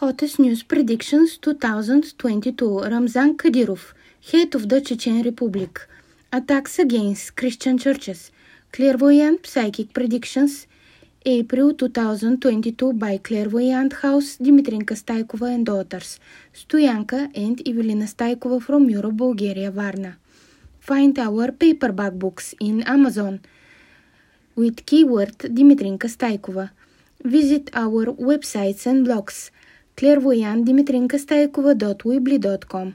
Hottest News Predictions 2022 Ramzan Kadyrov, head of the Chechen Republic. Attacks against Christian churches. Clairvoyant Psychic Predictions April 2022 by Clairvoyant House Dimitrinka Staikova and daughters Stoyanka and Evelina Staikova from Europe, Bulgaria, Varna. Find our paperback books in Amazon with keyword Dimitrinka Staikova. Visit our websites and blogs clairvoyantdimitrinkastaikova.weebly.com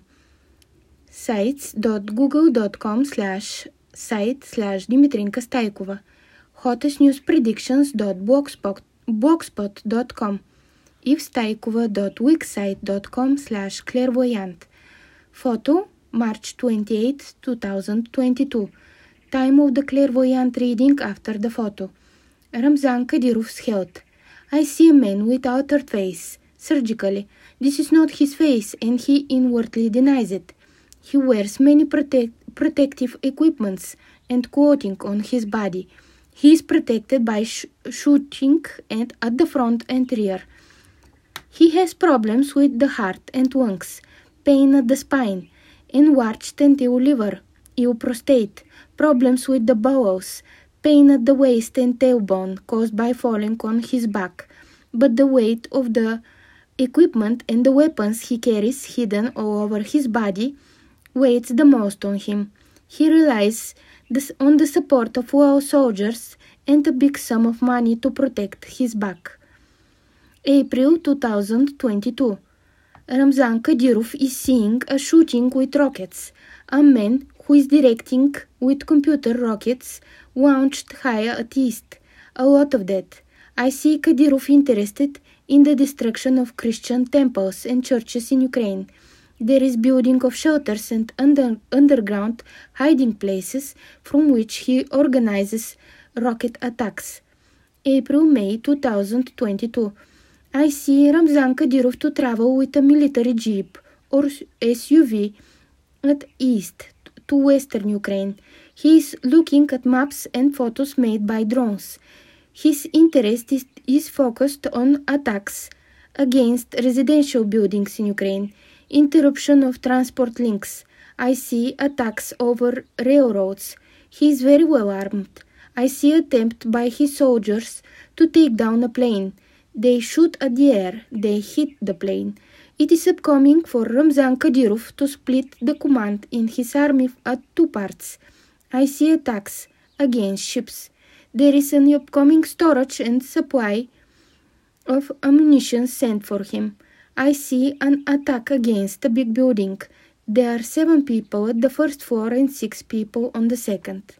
sites.google.com slash site slash Dimitrinka Staikova hottestnewspredictions.blogspot.com ivstaikova.wixsite.com slash clairvoyant. Photo March 28, 2022 Time of the clairvoyant reading after the photo. Ramzan Kadyrov's health. I see a man with altered face surgically. This is not his face, and he inwardly denies it. He wears many protect- protective equipments and coating on his body. He is protected by sh- shooting and at the front and rear. He has problems with the heart and lungs, pain at the spine, enlarged and ill liver, ill prostate, problems with the bowels, pain at the waist and tailbone caused by falling on his back, but the weight of the equipment and the weapons he carries hidden all over his body weighs the most on him. He relies on the support of loyal soldiers and a big sum of money to protect his back. April 2022 Ramzan Kadyrov is seeing a shooting with rockets. A man who is directing with computer rockets launched high at east. A lot of that. I see Kadyrov interested in the destruction of Christian temples and churches in Ukraine. There is building of shelters and under, underground hiding places from which he organizes rocket attacks. April May 2022. I see Ramzan Kadyrov to travel with a military jeep or SUV at east to western Ukraine. He is looking at maps and photos made by drones. His interest is, is focused on attacks against residential buildings in Ukraine, interruption of transport links. I see attacks over railroads. He is very well armed. I see attempt by his soldiers to take down a plane. They shoot at the air. They hit the plane. It is upcoming for Ramzan Kadyrov to split the command in his army at two parts. I see attacks against ships. There is an upcoming storage and supply of ammunition sent for him. I see an attack against a big building. There are seven people at the first floor and six people on the second.